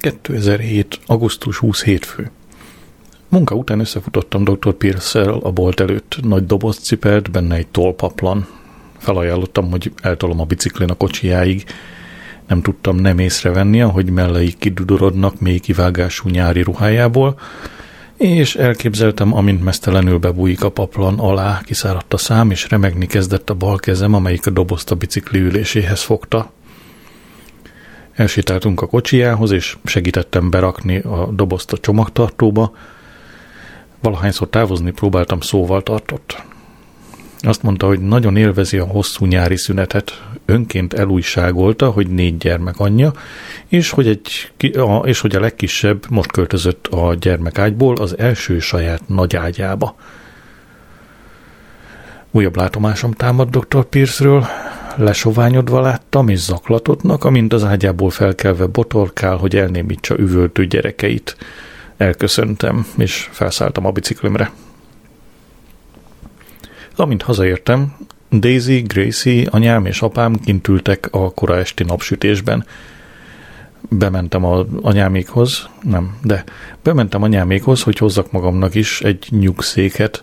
2007. augusztus 20 hétfő. Munka után összefutottam dr. pierce a bolt előtt. Nagy doboz cipelt, benne egy tollpaplan. Felajánlottam, hogy eltolom a biciklin a kocsiáig. Nem tudtam nem észrevenni, ahogy mellei kidudorodnak mély kivágású nyári ruhájából, és elképzeltem, amint mesztelenül bebújik a paplan alá, kiszáradt a szám, és remegni kezdett a bal kezem, amelyik a dobozt a bicikli üléséhez fogta. Elsétáltunk a kocsijához, és segítettem berakni a dobozt a csomagtartóba. Valahányszor távozni próbáltam, szóval tartott. Azt mondta, hogy nagyon élvezi a hosszú nyári szünetet. Önként elújságolta, hogy négy gyermek anyja, és hogy, egy, és hogy a legkisebb most költözött a gyermekágyból az első saját nagy ágyába. Újabb látomásom támad dr. Pierce-ről, lesoványodva láttam és zaklatottnak, amint az ágyából felkelve botorkál, hogy elnémítsa üvöltő gyerekeit. Elköszöntem, és felszálltam a biciklimre. Amint hazaértem, Daisy, Gracie, anyám és apám kint ültek a kora esti napsütésben. Bementem az anyámékhoz, nem, de bementem anyámékhoz, hogy hozzak magamnak is egy nyugszéket.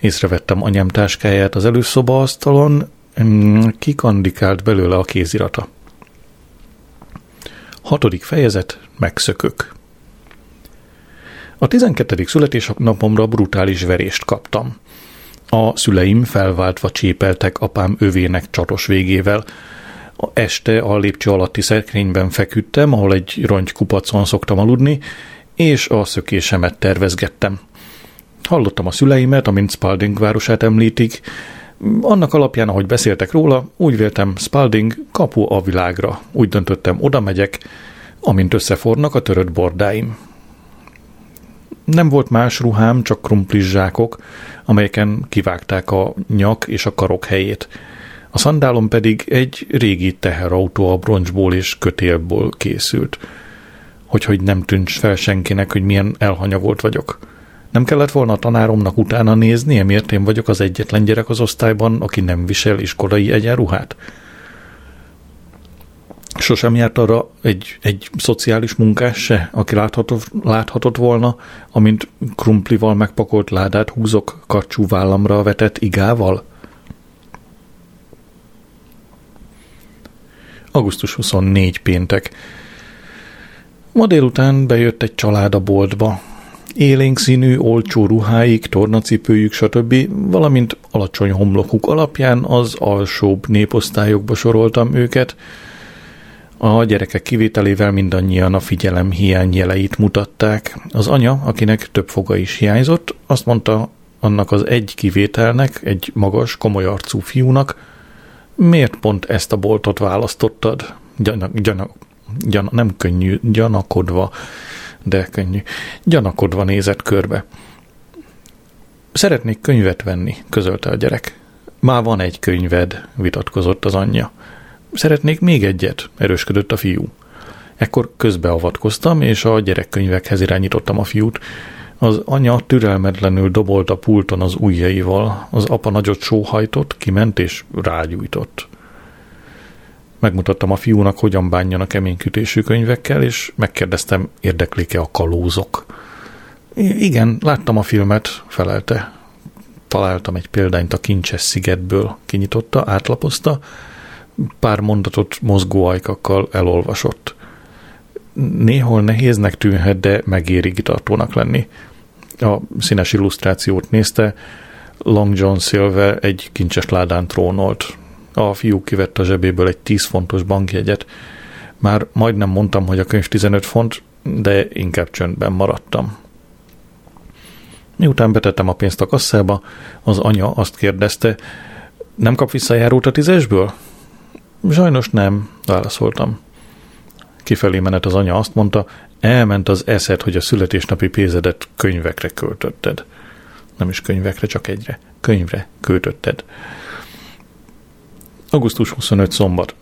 Észrevettem anyám táskáját az előszoba asztalon, kikandikált belőle a kézirata. Hatodik fejezet, megszökök. A 12. születésnapomra brutális verést kaptam. A szüleim felváltva csépeltek apám övének csatos végével. Este a lépcső alatti szekrényben feküdtem, ahol egy rongy kupacon szoktam aludni, és a szökésemet tervezgettem. Hallottam a szüleimet, amint Spalding városát említik. Annak alapján, ahogy beszéltek róla, úgy véltem Spalding kapu a világra. Úgy döntöttem, oda megyek, amint összefornak a törött bordáim. Nem volt más ruhám, csak krumplis zsákok, amelyeken kivágták a nyak és a karok helyét. A szandálom pedig egy régi teherautó a broncsból és kötélből készült. Hogy, hogy nem tűnt fel senkinek, hogy milyen elhanyagolt vagyok. Nem kellett volna a tanáromnak utána néznie, miért én vagyok az egyetlen gyerek az osztályban, aki nem visel iskolai egyenruhát? Sosem járt arra egy, egy szociális munkás se, aki láthatott, láthatott volna, amint krumplival megpakolt ládát húzok karcsú vállamra vetett igával? Augusztus 24 péntek. Ma délután bejött egy család a boltba. Élénk színű, olcsó ruháik, tornacipőjük, stb., valamint alacsony homlokuk alapján az alsóbb néposztályokba soroltam őket, a gyerekek kivételével mindannyian a figyelem hiány jeleit mutatták. Az anya, akinek több foga is hiányzott, azt mondta annak az egy kivételnek, egy magas, komoly arcú fiúnak, miért pont ezt a boltot választottad? Gyana, gyana, gyana, nem könnyű, gyanakodva, de könnyű. Gyanakodva nézett körbe. Szeretnék könyvet venni, közölte a gyerek. Már van egy könyved, vitatkozott az anyja. Szeretnék még egyet, erősködött a fiú. Ekkor közbeavatkoztam, és a gyerekkönyvekhez irányítottam a fiút. Az anya türelmetlenül dobolt a pulton az ujjaival, az apa nagyot sóhajtott, kiment és rágyújtott. Megmutattam a fiúnak, hogyan bánjanak keménykütésű könyvekkel, és megkérdeztem, érdeklik-e a kalózok. Igen, láttam a filmet, felelte. Találtam egy példányt a Kincses szigetből, kinyitotta, átlapozta, pár mondatot mozgó ajkakkal elolvasott. Néhol nehéznek tűnhet, de megéri kitartónak lenni. A színes illusztrációt nézte, Long John Silver egy kincses ládán trónolt. A fiú kivette a zsebéből egy 10 fontos bankjegyet. Már majdnem mondtam, hogy a könyv 15 font, de inkább csöndben maradtam. Miután betettem a pénzt a kasszába, az anya azt kérdezte, nem kap visszajárót a tízesből? Sajnos nem, válaszoltam. Kifelé menet az anya azt mondta, elment az eszed, hogy a születésnapi pénzedet könyvekre költötted. Nem is könyvekre, csak egyre. Könyvre költötted. Augusztus 25 szombat.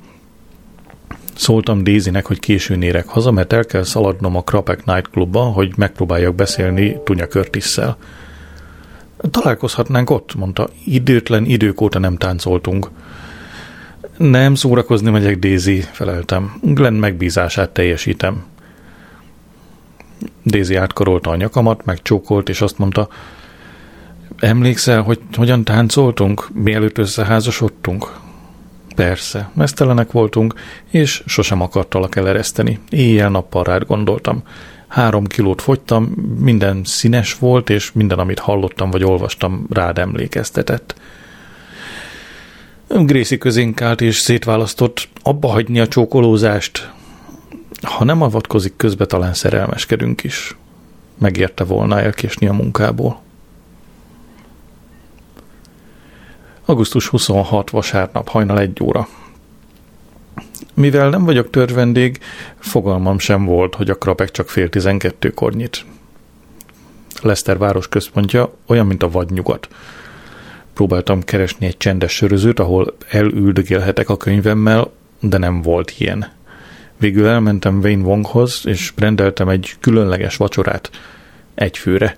Szóltam Dézinek, hogy későn érek haza, mert el kell szaladnom a Krapek Night Clubba, hogy megpróbáljak beszélni Tunya Curtis-szel. Találkozhatnánk ott, mondta. Időtlen idők óta nem táncoltunk. Nem szórakozni megyek, Daisy, feleltem. Glenn megbízását teljesítem. Daisy átkarolta a nyakamat, megcsókolt, és azt mondta, emlékszel, hogy hogyan táncoltunk, mielőtt összeházasodtunk? Persze, mesztelenek voltunk, és sosem akartalak elereszteni. Éjjel-nappal rád gondoltam. Három kilót fogytam, minden színes volt, és minden, amit hallottam vagy olvastam, rád emlékeztetett. Gracie közénk állt és szétválasztott, abba hagyni a csókolózást. Ha nem avatkozik közbe, talán szerelmeskedünk is. Megérte volna elkésni a munkából. Augusztus 26 vasárnap, hajnal egy óra. Mivel nem vagyok törvendég, fogalmam sem volt, hogy a krapek csak fél tizenkettőkor nyit. Leszter város központja olyan, mint a vadnyugat. Próbáltam keresni egy csendes sörözőt, ahol elüldögélhetek a könyvemmel, de nem volt ilyen. Végül elmentem Wayne Wonghoz, és rendeltem egy különleges vacsorát. Egy főre.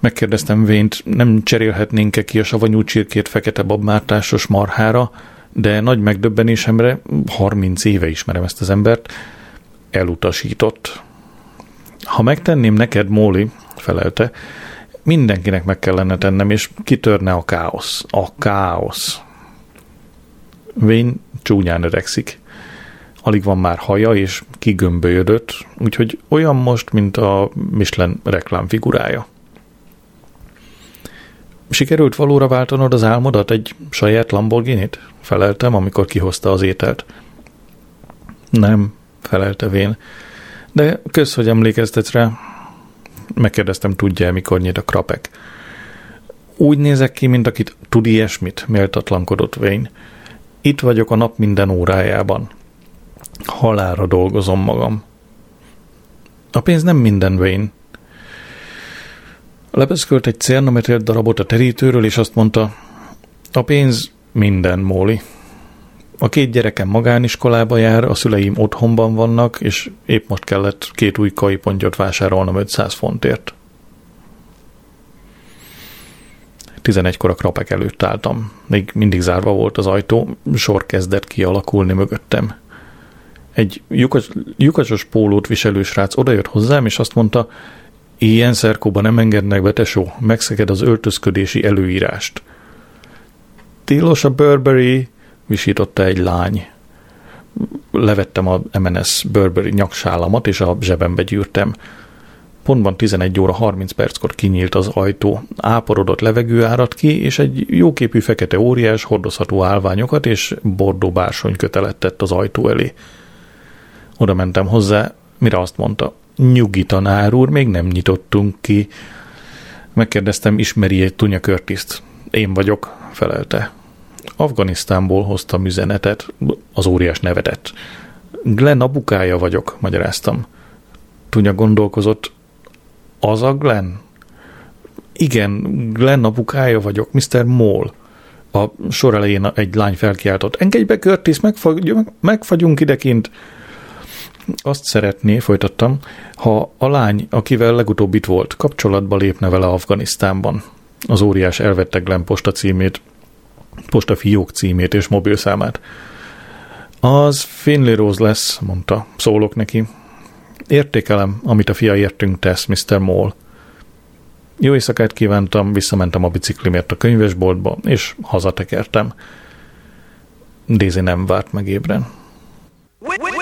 Megkérdeztem Vént, nem cserélhetnénk-e ki a savanyú csirkét fekete babmártásos marhára, de nagy megdöbbenésemre, 30 éve ismerem ezt az embert, elutasított. Ha megtenném neked, Móli, felelte, mindenkinek meg kellene tennem, és kitörne a káosz. A káosz. Vén csúnyán öregszik. Alig van már haja, és kigömbölyödött, úgyhogy olyan most, mint a Michelin reklámfigurája. Sikerült valóra váltanod az álmodat egy saját Lamborghini-t? Feleltem, amikor kihozta az ételt. Nem, felelte Vén. De kösz, hogy emlékeztetsz rá. Megkérdeztem, tudja-e, mikor nyit a krapek. Úgy nézek ki, mint akit tud ilyesmit, méltatlankodott Vén. Itt vagyok a nap minden órájában. Halára dolgozom magam. A pénz nem minden, Wayne. Lepeszkölt egy cernametélt darabot a terítőről, és azt mondta, a pénz minden, Móli. A két gyerekem magániskolába jár, a szüleim otthonban vannak, és épp most kellett két új kaipontyot vásárolnom 500 fontért. 11-kor a krapek előtt álltam. Még mindig zárva volt az ajtó, sor kezdett kialakulni mögöttem. Egy lyukas, lyukacsos pólót viselő srác odajött hozzám, és azt mondta, Ilyen szerkóban nem engednek be, tesó, megszeged az öltözködési előírást. Tilos a Burberry, visította egy lány. Levettem a M&S Burberry nyaksállamat, és a zsebembe gyűrtem. Pontban 11 óra 30 perckor kinyílt az ajtó, áporodott levegő árad ki, és egy jóképű fekete óriás hordozható állványokat és bordó bársony kötelettett az ajtó elé. Oda mentem hozzá, mire azt mondta, Nyugi tanár úr, még nem nyitottunk ki. Megkérdeztem, ismeri egy Tunya Körtiszt. Én vagyok, felelte. Afganisztánból hoztam üzenetet, az óriás nevetett. Glenn abukája vagyok, magyaráztam. Tunya gondolkozott, az a Glenn? Igen, Glenn abukája vagyok, Mr. Moll. A sor elején egy lány felkiáltott, engedj be, Curtis, megfagy, megfagyunk idekint. Azt szeretné, folytattam, ha a lány, akivel legutóbb itt volt, kapcsolatba lépne vele Afganisztánban. Az óriás elvette Glenn posta címét, posta fiók címét és mobilszámát. Az Finley Rose lesz, mondta. Szólok neki. Értékelem, amit a fia értünk tesz, Mr. Moll. Jó éjszakát kívántam, visszamentem a biciklimért a könyvesboltba, és hazatekertem. Daisy nem várt meg ébren. Wait, wait,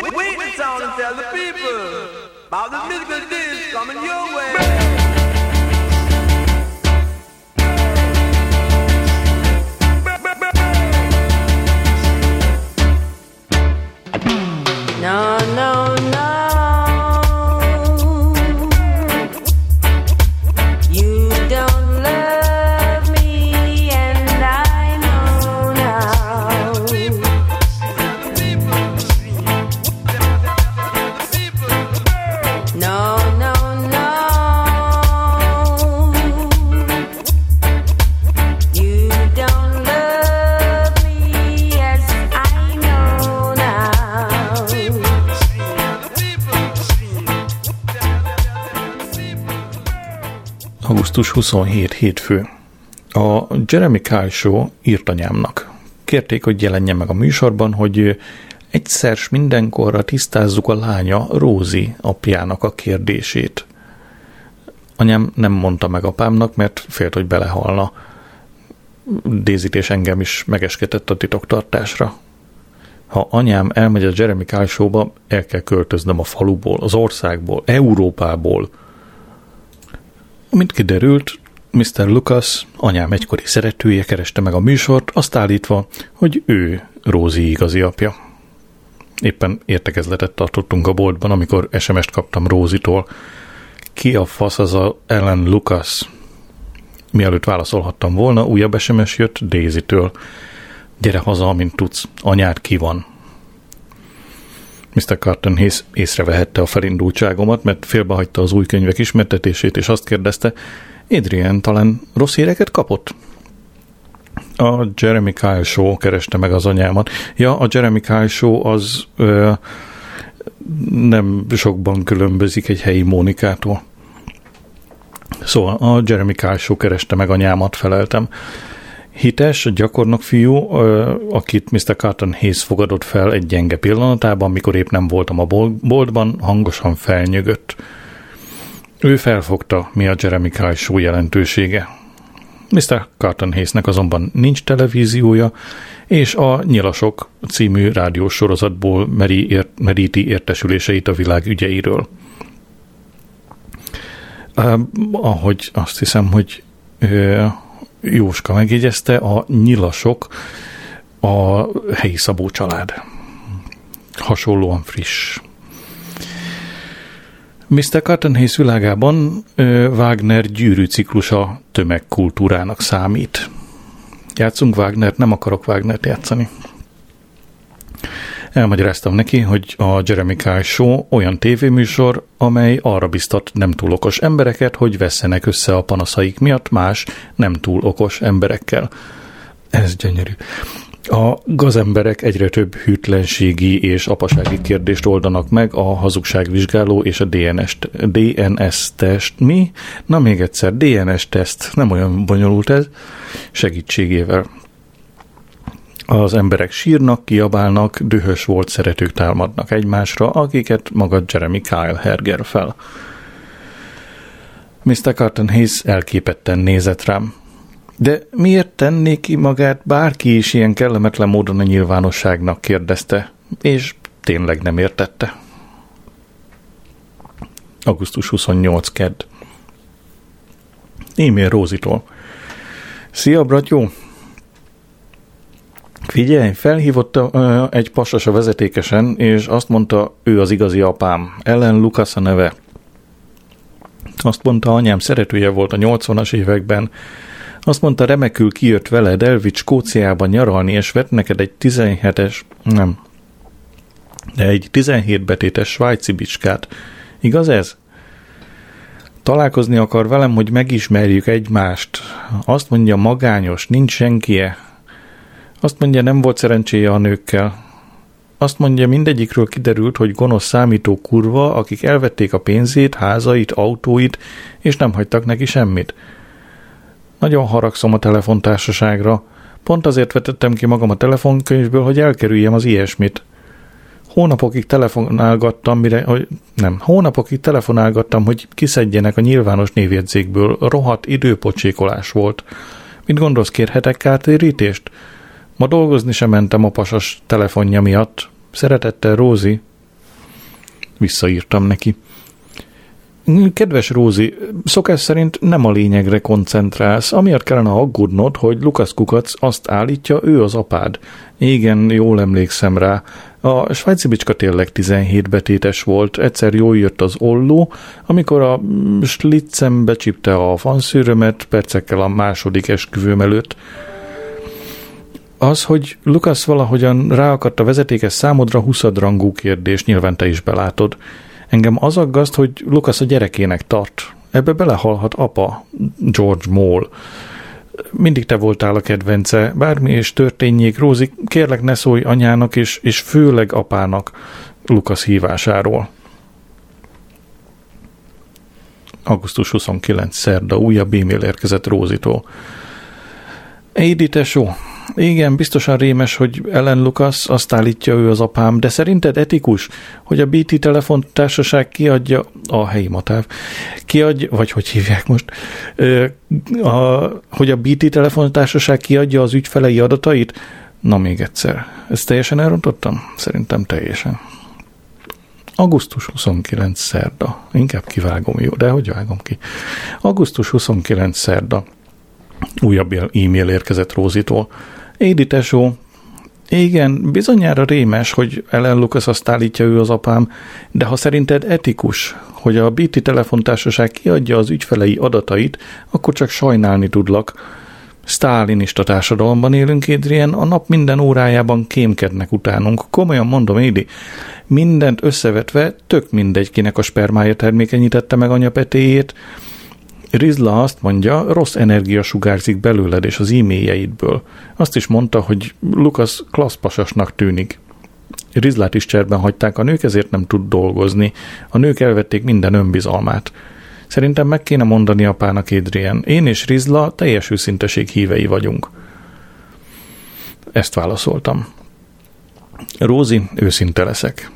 Augusztus 27 hétfő. A Jeremy Kyle Show írt anyámnak. Kérték, hogy jelenjen meg a műsorban, hogy egyszer s mindenkorra tisztázzuk a lánya Rózi apjának a kérdését. Anyám nem mondta meg apámnak, mert félt, hogy belehalna. Dézit és engem is megeskedett a titoktartásra. Ha anyám elmegy a Jeremy Kyle show el kell költöznöm a faluból, az országból, Európából. Mint kiderült, Mr. Lucas, anyám egykori szeretője kereste meg a műsort, azt állítva, hogy ő Rózi igazi apja. Éppen értekezletet tartottunk a boltban, amikor SMS-t kaptam Rózitól. Ki a fasz az a Ellen Lucas? Mielőtt válaszolhattam volna, újabb SMS jött Daisy-től. Gyere haza, amint tudsz, anyád ki van. Mr. Carton Hayes észrevehette a felindultságomat, mert félbehagyta az új könyvek ismertetését, és azt kérdezte, Adrian talán rossz híreket kapott? A Jeremy Kyle Show kereste meg az anyámat. Ja, a Jeremy Kyle Show az ö, nem sokban különbözik egy helyi Mónikától. Szóval a Jeremy Kyle Show kereste meg anyámat, feleltem. Hites, gyakornok fiú, akit Mr. Carton Hayes fogadott fel egy gyenge pillanatában, mikor épp nem voltam a boltban, hangosan felnyögött. Ő felfogta, mi a Jeremy Kyle Show jelentősége. Mr. Carton Hayesnek azonban nincs televíziója, és a Nyilasok című rádiós sorozatból meri ért, meríti értesüléseit a világ ügyeiről. Uh, ahogy azt hiszem, hogy Jóska megjegyezte, a Nyilasok a helyi Szabó család. Hasonlóan friss. Mr. Cotton Hayes világában Wagner gyűrű ciklusa tömegkultúrának számít. Játszunk Wagner, nem akarok wagner játszani. Elmagyaráztam neki, hogy a Jeremy Kyle Show olyan tévéműsor, amely arra biztat nem túl okos embereket, hogy vesszenek össze a panaszaik miatt más nem túl okos emberekkel. Ez gyönyörű. A gazemberek egyre több hűtlenségi és apasági kérdést oldanak meg a hazugságvizsgáló és a DNS, DNS test. Mi? Na még egyszer, DNS teszt, nem olyan bonyolult ez, segítségével. Az emberek sírnak, kiabálnak, dühös volt szeretők támadnak egymásra, akiket maga Jeremy Kyle herger fel. Mr. Carton Hayes elképetten nézett rám. De miért tenné ki magát bárki is ilyen kellemetlen módon a nyilvánosságnak kérdezte, és tényleg nem értette. Augusztus 28. kedd. E-mail Rózitól. Szia, bratyó! Figyelj, felhívott egy pasas a vezetékesen, és azt mondta, ő az igazi apám. Ellen Lucas a neve. Azt mondta, anyám szeretője volt a 80-as években, azt mondta, remekül kijött veled, elvitt Skóciába nyaralni, és vett neked egy 17-es, nem, de egy 17 betétes svájci bicskát. Igaz ez? Találkozni akar velem, hogy megismerjük egymást. Azt mondja, magányos, nincs senkie. Azt mondja, nem volt szerencséje a nőkkel. Azt mondja, mindegyikről kiderült, hogy gonosz számító kurva, akik elvették a pénzét, házait, autóit, és nem hagytak neki semmit. Nagyon haragszom a telefontársaságra. Pont azért vetettem ki magam a telefonkönyvből, hogy elkerüljem az ilyesmit. Hónapokig telefonálgattam, mire, hogy nem, hónapokig telefonálgattam, hogy kiszedjenek a nyilvános névjegyzékből. Rohadt időpocsékolás volt. Mit gondolsz, kérhetek kártérítést? Ma dolgozni sem mentem a pasas telefonja miatt. Szeretettel Rózi. Visszaírtam neki. Kedves Rózi, szokás szerint nem a lényegre koncentrálsz, amiért kellene aggódnod, hogy Lukasz Kukac azt állítja, ő az apád. Igen, jól emlékszem rá. A svájci bicska tényleg 17 betétes volt, egyszer jól jött az olló, amikor a slitzem becsipte a fanszűrömet percekkel a második esküvőm előtt. Az, hogy Lukasz valahogyan ráakadt a vezetékes számodra huszadrangú kérdés, nyilván te is belátod. Engem az aggaszt, hogy Lukasz a gyerekének tart. Ebbe belehalhat apa, George Moll. Mindig te voltál a kedvence, bármi is történjék, Rózi, kérlek ne szólj anyának és, és főleg apának Lukasz hívásáról. Augusztus 29. szerda újabb e-mail érkezett Rózitól. Édi tesó, igen, biztosan rémes, hogy Ellen Lucas azt állítja ő az apám, de szerinted etikus, hogy a BT telefontársaság kiadja a helyi matáv, kiadja, vagy hogy hívják most, a, hogy a BT telefontársaság kiadja az ügyfelei adatait? Na még egyszer, ezt teljesen elrontottam? Szerintem teljesen. Augusztus 29 szerda. Inkább kivágom, jó, de hogy vágom ki? Augusztus 29 szerda. Újabb e-mail érkezett Rózitól. Édi tesó, igen, bizonyára rémes, hogy Ellen Lucas azt állítja ő az apám, de ha szerinted etikus, hogy a BT telefontársaság kiadja az ügyfelei adatait, akkor csak sajnálni tudlak. Sztálinista társadalomban élünk, Adrian, a nap minden órájában kémkednek utánunk. Komolyan mondom, Édi, mindent összevetve tök mindegy, kinek a spermája termékenyítette meg anyapetéjét, Rizla azt mondja, rossz energia sugárzik belőled és az e-mailjeidből. Azt is mondta, hogy Lukasz klasszpasasnak tűnik. Rizlát is cserben hagyták, a nők ezért nem tud dolgozni. A nők elvették minden önbizalmát. Szerintem meg kéne mondani apának Adrian. Én és Rizla teljes őszinteség hívei vagyunk. Ezt válaszoltam. Rózi, őszinte leszek.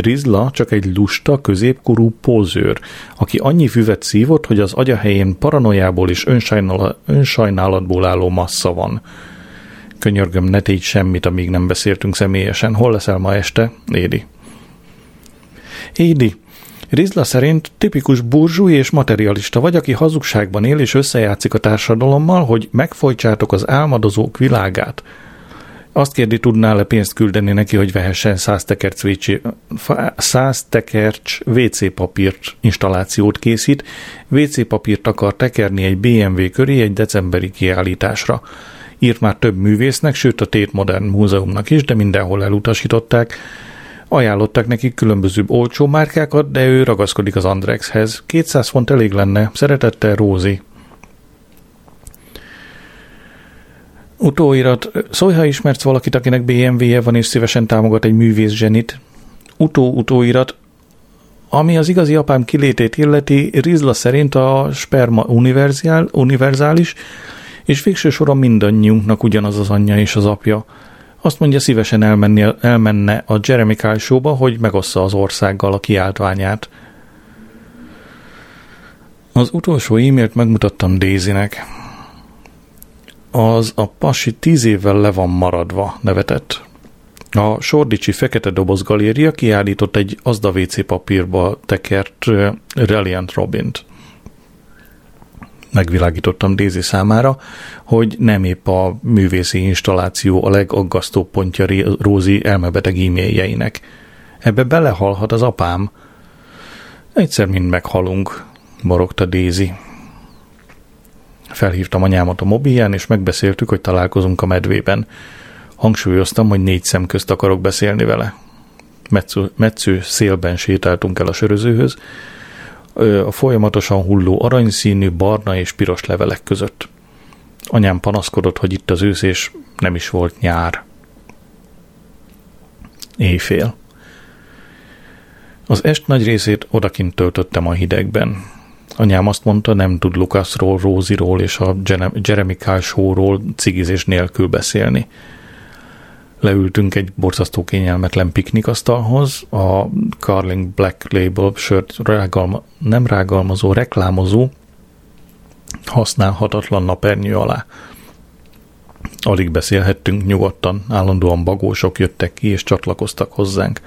Rizla csak egy lusta, középkorú pózőr, aki annyi füvet szívott, hogy az agya helyén paranoiából és önsajnálatból álló massza van. Könyörgöm, ne tégy semmit, amíg nem beszéltünk személyesen. Hol leszel ma este, Édi? Édi, Rizla szerint tipikus burzsúj és materialista vagy, aki hazugságban él és összejátszik a társadalommal, hogy megfojtsátok az álmodozók világát – azt kérdi, tudnál-e pénzt küldeni neki, hogy vehessen 100 tekercs, WC, 100 tekercs WC papírt installációt készít. WC papírt akar tekerni egy BMW köré egy decemberi kiállításra. Írt már több művésznek, sőt a Tét Modern Múzeumnak is, de mindenhol elutasították. Ajánlottak neki különböző olcsó márkákat, de ő ragaszkodik az Andrexhez. 200 font elég lenne. Szeretettel Rózi. Utóirat. Szólj, ha ismersz valakit, akinek BMW-je van és szívesen támogat egy művész zsenit. Utó-utóirat. Ami az igazi apám kilétét illeti, Rizla szerint a sperma univerzál, univerzális, és végső soron mindannyiunknak ugyanaz az anyja és az apja. Azt mondja, szívesen elmenni, elmenne a Jeremy Kyle show hogy megossza az országgal a kiáltványát. Az utolsó e-mailt megmutattam Daisynek az a pasi tíz évvel le van maradva nevetett. A Sordicsi Fekete Doboz Galéria kiállított egy azda WC papírba tekert Reliant Robint. Megvilágítottam Dézi számára, hogy nem épp a művészi installáció a legaggasztóbb pontja Rózi elmebeteg e-mailjeinek. Ebbe belehalhat az apám. Egyszer mind meghalunk, morogta Dézi. Felhívtam anyámat a mobilján, és megbeszéltük, hogy találkozunk a medvében. Hangsúlyoztam, hogy négy szem közt akarok beszélni vele. Metsző, metsző szélben sétáltunk el a sörözőhöz, a folyamatosan hulló aranyszínű, barna és piros levelek között. Anyám panaszkodott, hogy itt az ősz, és nem is volt nyár. Éjfél. Az est nagy részét odakint töltöttem a hidegben. Anyám azt mondta, nem tud Lukaszról, Róziról és a Jeremy Kyle cigizés nélkül beszélni. Leültünk egy borzasztó kényelmetlen piknikasztalhoz, a Carling Black Label sört rágalma, nem rágalmazó, reklámozó, használhatatlan napernyő alá. Alig beszélhettünk nyugodtan, állandóan bagósok jöttek ki és csatlakoztak hozzánk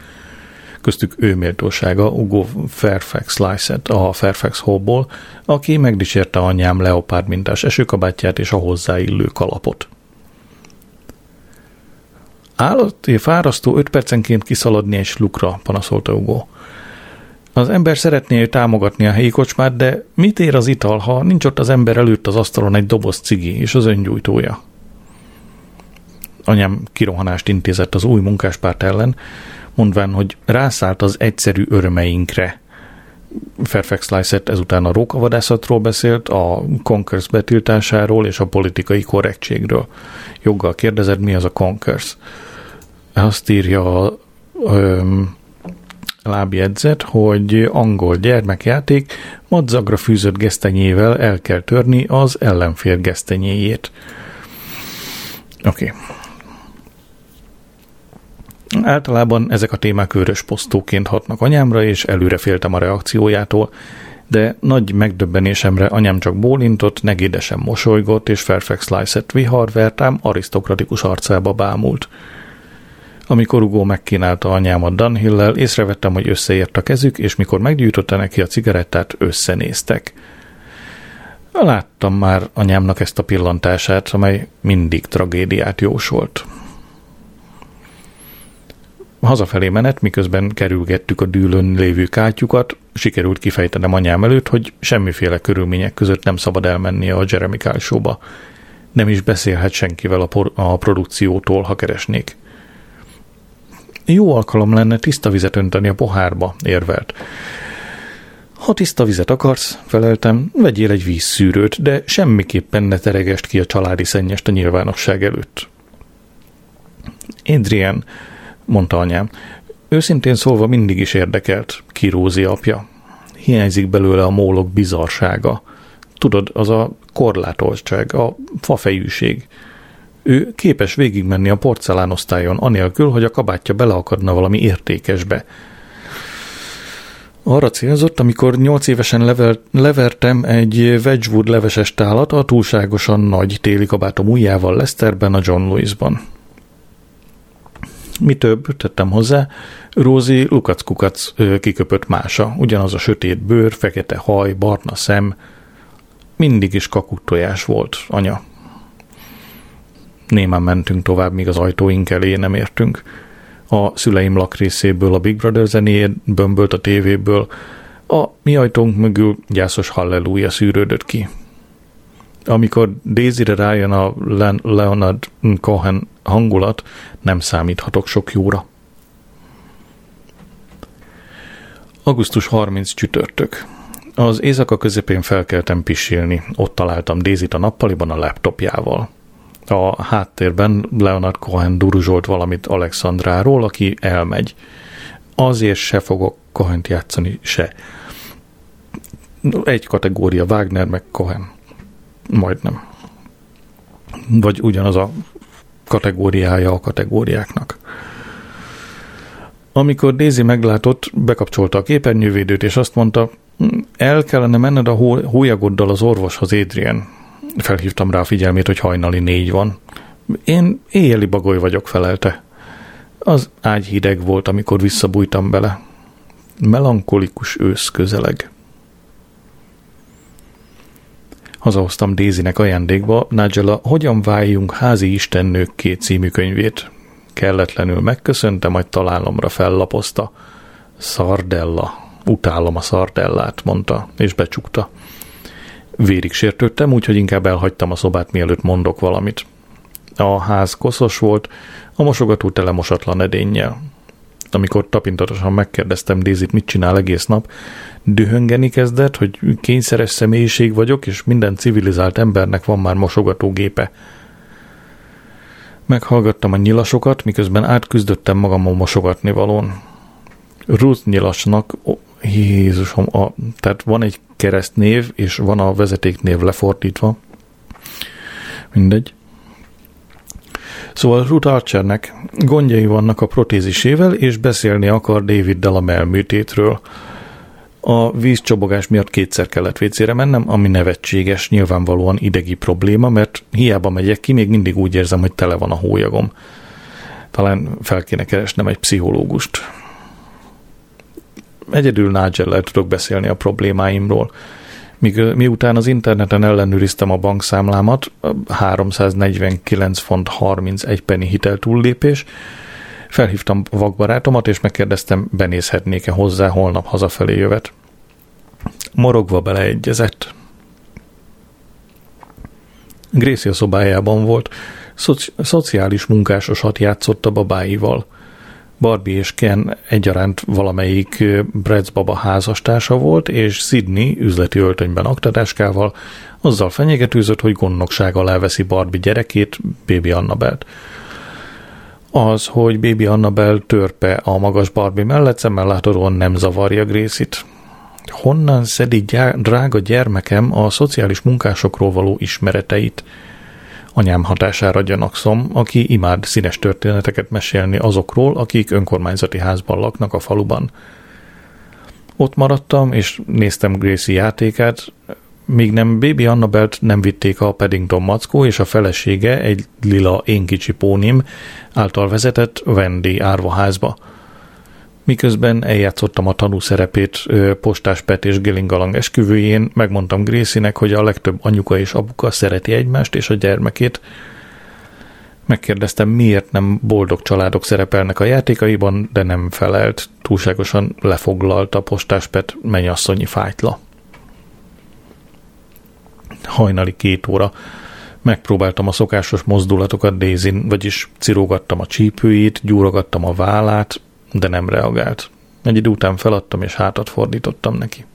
köztük ő méltósága Ugo Fairfax Lysett a Fairfax Hallból, aki megdicsérte anyám leopárd mintás esőkabátját és a hozzáillő kalapot. Állati fárasztó öt percenként kiszaladni egy lukra, panaszolta Ugo. Az ember szeretné támogatni a helyi kocsmát, de mit ér az ital, ha nincs ott az ember előtt az asztalon egy doboz cigi és az öngyújtója? Anyám kirohanást intézett az új munkáspárt ellen, mondván, hogy rászállt az egyszerű örömeinkre. Fairfax Lysett ezután a rókavadászatról beszélt, a Conkers betiltásáról és a politikai korrektségről. Joggal kérdezed, mi az a Conkers? Azt írja a lábjegyzet, hogy angol gyermekjáték madzagra fűzött gesztenyével el kell törni az ellenfél gesztenyéjét. Oké. Okay. Általában ezek a témák őrös posztóként hatnak anyámra, és előre féltem a reakciójától, de nagy megdöbbenésemre anyám csak bólintott, negédesen mosolygott, és Fairfax Lyset viharvertám arisztokratikus arcába bámult. Amikor Ugó megkínálta anyámat Dunhill-lel, észrevettem, hogy összeért a kezük, és mikor meggyújtotta neki a cigarettát, összenéztek. Láttam már anyámnak ezt a pillantását, amely mindig tragédiát jósolt. Hazafelé menet, miközben kerülgettük a dűlön lévő kátyukat, sikerült kifejtenem anyám előtt, hogy semmiféle körülmények között nem szabad elmennie a Jeremy Kyle. Nem is beszélhet senkivel a, por- a produkciótól, ha keresnék. Jó alkalom lenne tiszta vizet önteni a pohárba, érvelt. Ha tiszta vizet akarsz, feleltem, vegyél egy vízszűrőt, de semmiképpen ne teregest ki a családi szennyest a nyilvánosság előtt. Adrian, mondta anyám, őszintén szólva mindig is érdekelt, ki Rózi apja. Hiányzik belőle a mólok bizarsága. Tudod, az a korlátoltság, a fafejűség. Ő képes végigmenni a porcelánosztályon, anélkül, hogy a kabátja beleakadna valami értékesbe. Arra célzott, amikor nyolc évesen lever, levertem egy Wedgwood leveses tálat a túlságosan nagy téli kabátom ujjával Leicesterben a John Louisban. Mi több, tettem hozzá, Rózi lukac-kukac kiköpött mása, ugyanaz a sötét bőr, fekete haj, barna szem, mindig is kakuttojás volt, anya. Némán mentünk tovább, míg az ajtóink elé nem értünk. A szüleim lakrészéből a Big Brother zenéjét bömbölt a tévéből, a mi ajtónk mögül gyászos halleluja szűrődött ki. Amikor Daisy-re rájön a Leonard Cohen hangulat, nem számíthatok sok jóra. Augusztus 30 csütörtök. Az éjszaka közepén felkeltem pisilni. Ott találtam Dézit a nappaliban a laptopjával. A háttérben Leonard Cohen duruzsolt valamit Alexandráról, aki elmegy. Azért se fogok cohen játszani, se. Egy kategória Wagner meg Cohen. Majdnem. Vagy ugyanaz a kategóriája a kategóriáknak. Amikor Daisy meglátott, bekapcsolta a képernyővédőt, és azt mondta, el kellene menned a hólyagoddal az orvoshoz, Adrian. Felhívtam rá a figyelmét, hogy hajnali négy van. Én éjjeli bagoly vagyok, felelte. Az ágy hideg volt, amikor visszabújtam bele. Melankolikus ősz közeleg. Hazahoztam Dézinek ajándékba Nigella Hogyan váljunk házi istennőkké című könyvét. Kelletlenül megköszöntem, majd találomra fellapozta. Szardella. Utálom a szardellát, mondta, és becsukta. Vérig sértődtem, úgyhogy inkább elhagytam a szobát, mielőtt mondok valamit. A ház koszos volt, a mosogató tele mosatlan edénnyel. Amikor tapintatosan megkérdeztem Dézit, mit csinál egész nap, dühöngeni kezdett, hogy kényszeres személyiség vagyok, és minden civilizált embernek van már mosogatógépe. Meghallgattam a nyilasokat, miközben átküzdöttem magam a mosogatni valón. Ruth nyilasnak, oh, Jézusom, a, tehát van egy keresztnév, és van a vezetéknév lefordítva. Mindegy. Szóval Ruth Archernek gondjai vannak a protézisével, és beszélni akar Daviddel a melműtétről. A vízcsobogás miatt kétszer kellett vécére mennem, ami nevetséges, nyilvánvalóan idegi probléma, mert hiába megyek ki, még mindig úgy érzem, hogy tele van a hólyagom. Talán fel kéne keresnem egy pszichológust. Egyedül nigel tudok beszélni a problémáimról. Míg, miután az interneten ellenőriztem a bankszámlámat, 349 font 31 penny hitel túllépés, felhívtam vakbarátomat, és megkérdeztem, benézhetnék-e hozzá holnap hazafelé jövet. Morogva beleegyezett. Gracie a szobájában volt, szoci- szociális munkásosat játszott a babáival – Barbie és Ken egyaránt valamelyik Brad's baba házastársa volt, és Sydney üzleti öltönyben aktatáskával azzal fenyegetőzött, hogy gondnokság alá veszi Barbie gyerekét, Baby Annabelt. Az, hogy Baby Annabel törpe a magas Barbie mellett szemmel láthatóan nem zavarja Gracie-t. Honnan szedi gyár, drága gyermekem a szociális munkásokról való ismereteit? anyám hatására gyanakszom, aki imád színes történeteket mesélni azokról, akik önkormányzati házban laknak a faluban. Ott maradtam, és néztem Gracie játékát, míg nem Baby Annabelt nem vitték a Paddington mackó és a felesége egy lila én kicsi pónim által vezetett Wendy árvaházba. Miközben eljátszottam a tanú szerepét Postás Pet és Gillingalang esküvőjén, megmondtam Gracie-nek, hogy a legtöbb anyuka és apuka szereti egymást és a gyermekét. Megkérdeztem, miért nem boldog családok szerepelnek a játékaiban, de nem felelt. Túlságosan lefoglalta Postás Pet mennyasszonyi fájtla hajnali két óra. Megpróbáltam a szokásos mozdulatokat Daisy, vagyis cirógattam a csípőjét, gyúrogattam a vállát, de nem reagált. Egy idő után feladtam és hátat fordítottam neki.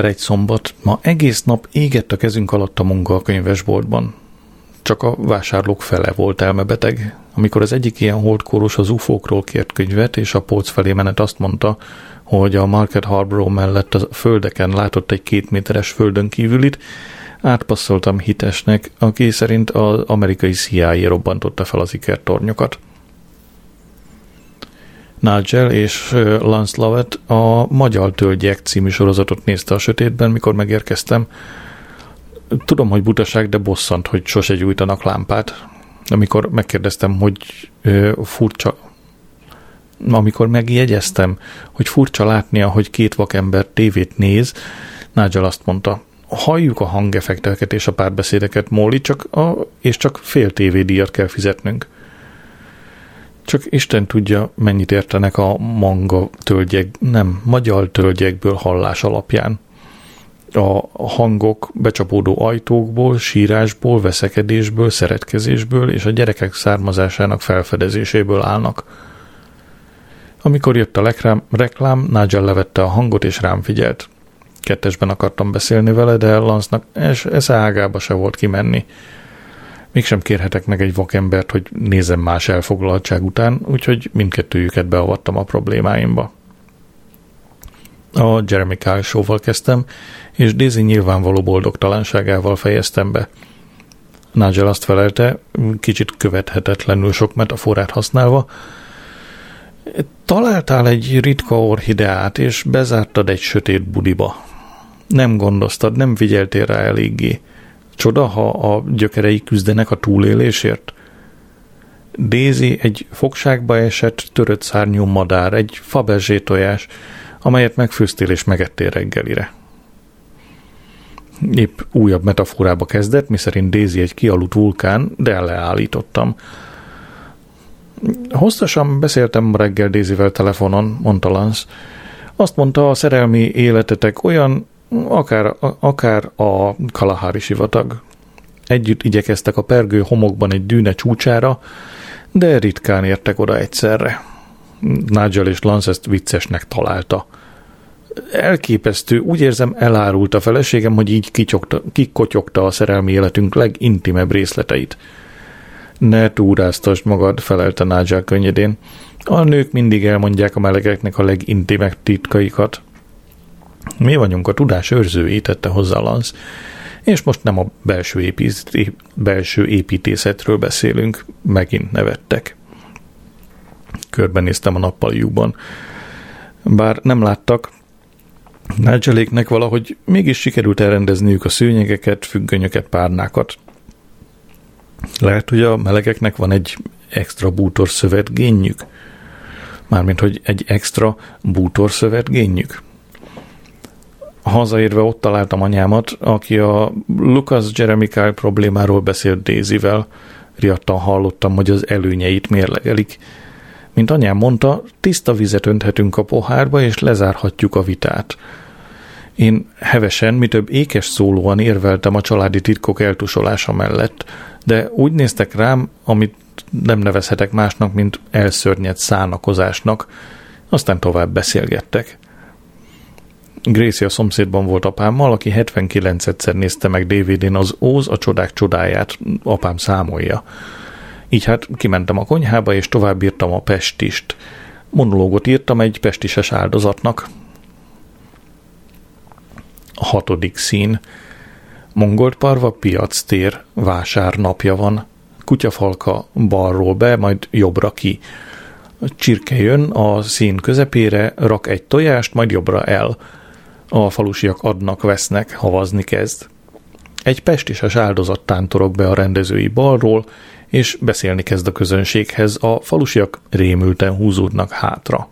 Szeptember egy szombat, ma egész nap égett a kezünk alatt a munka a könyvesboltban. Csak a vásárlók fele volt elmebeteg. Amikor az egyik ilyen holdkóros az ufókról kért könyvet, és a polc felé menet azt mondta, hogy a Market Harborough mellett a földeken látott egy két méteres földön kívülit, átpasszoltam hitesnek, aki szerint az amerikai CIA robbantotta fel az ikertornyokat. Nigel és Lance Lovett a Magyar Tölgyek című sorozatot nézte a sötétben, mikor megérkeztem. Tudom, hogy butaság, de bosszant, hogy sose gyújtanak lámpát. Amikor megkérdeztem, hogy ö, furcsa, amikor megjegyeztem, hogy furcsa látnia, hogy két vakember tévét néz, Nigel azt mondta, halljuk a hangeffekteket és a párbeszédeket, Molly, csak a, és csak fél tévédíjat kell fizetnünk. Csak Isten tudja, mennyit értenek a manga tölgyek, nem, magyar tölgyekből hallás alapján. A hangok becsapódó ajtókból, sírásból, veszekedésből, szeretkezésből és a gyerekek származásának felfedezéséből állnak. Amikor jött a reklám, reklám Nigel levette a hangot és rám figyelt. Kettesben akartam beszélni vele, de Lance-nak ez ágába se volt kimenni mégsem kérhetek meg egy vakembert, hogy nézem más elfoglaltság után, úgyhogy mindkettőjüket beavattam a problémáimba. A Jeremy Kyle show kezdtem, és Daisy nyilvánvaló boldogtalanságával fejeztem be. Nigel azt felelte, kicsit követhetetlenül sok metaforát használva, találtál egy ritka orhideát, és bezártad egy sötét budiba. Nem gondoztad, nem figyeltél rá eléggé. Csoda, ha a gyökerei küzdenek a túlélésért? Daisy egy fogságba esett, törött szárnyú madár, egy fabezsé tojás, amelyet megfőztél és megettél reggelire. Épp újabb metaforába kezdett, miszerint Daisy egy kialudt vulkán, de leállítottam. Hosszasan beszéltem reggel Daisyvel telefonon, mondta Lance. Azt mondta, a szerelmi életetek olyan, akár, akár a Kalahari sivatag. Együtt igyekeztek a pergő homokban egy dűne csúcsára, de ritkán értek oda egyszerre. Nigel és Lance ezt viccesnek találta. Elképesztő, úgy érzem elárult a feleségem, hogy így kicsokta, kikotyogta a szerelmi életünk legintimebb részleteit. Ne túráztasd magad, felelte Nigel könnyedén. A nők mindig elmondják a melegeknek a legintimebb titkaikat. Mi vagyunk a tudás őrzői, tette hozzá Lance. És most nem a belső, épít, belső építészetről beszélünk, megint nevettek. Körbenéztem a nappaliukban. Bár nem láttak, Nigeléknek valahogy mégis sikerült elrendezniük a szőnyegeket, függönyöket, párnákat. Lehet, hogy a melegeknek van egy extra bútorszövet génjük? Mármint, hogy egy extra bútorszövet génjük? Hazaérve ott találtam anyámat, aki a Lucas Jeremy Kyle problémáról beszélt Daisyvel. Riadtan hallottam, hogy az előnyeit mérlegelik. Mint anyám mondta, tiszta vizet önthetünk a pohárba, és lezárhatjuk a vitát. Én hevesen, mi több ékes szólóan érveltem a családi titkok eltusolása mellett, de úgy néztek rám, amit nem nevezhetek másnak, mint elszörnyed szánakozásnak, aztán tovább beszélgettek. Gracie a szomszédban volt apámmal, aki 79-szer nézte meg DVD-n az Óz a csodák csodáját, apám számolja. Így hát kimentem a konyhába, és tovább írtam a Pestist. Monológot írtam egy pestises áldozatnak. A hatodik szín. Mongolparva piac tér, vásárnapja van. Kutyafalka balról be, majd jobbra ki. Csirke jön a szín közepére, rak egy tojást, majd jobbra el a falusiak adnak, vesznek, havazni kezd. Egy pestises áldozat tántorok be a rendezői balról, és beszélni kezd a közönséghez, a falusiak rémülten húzódnak hátra.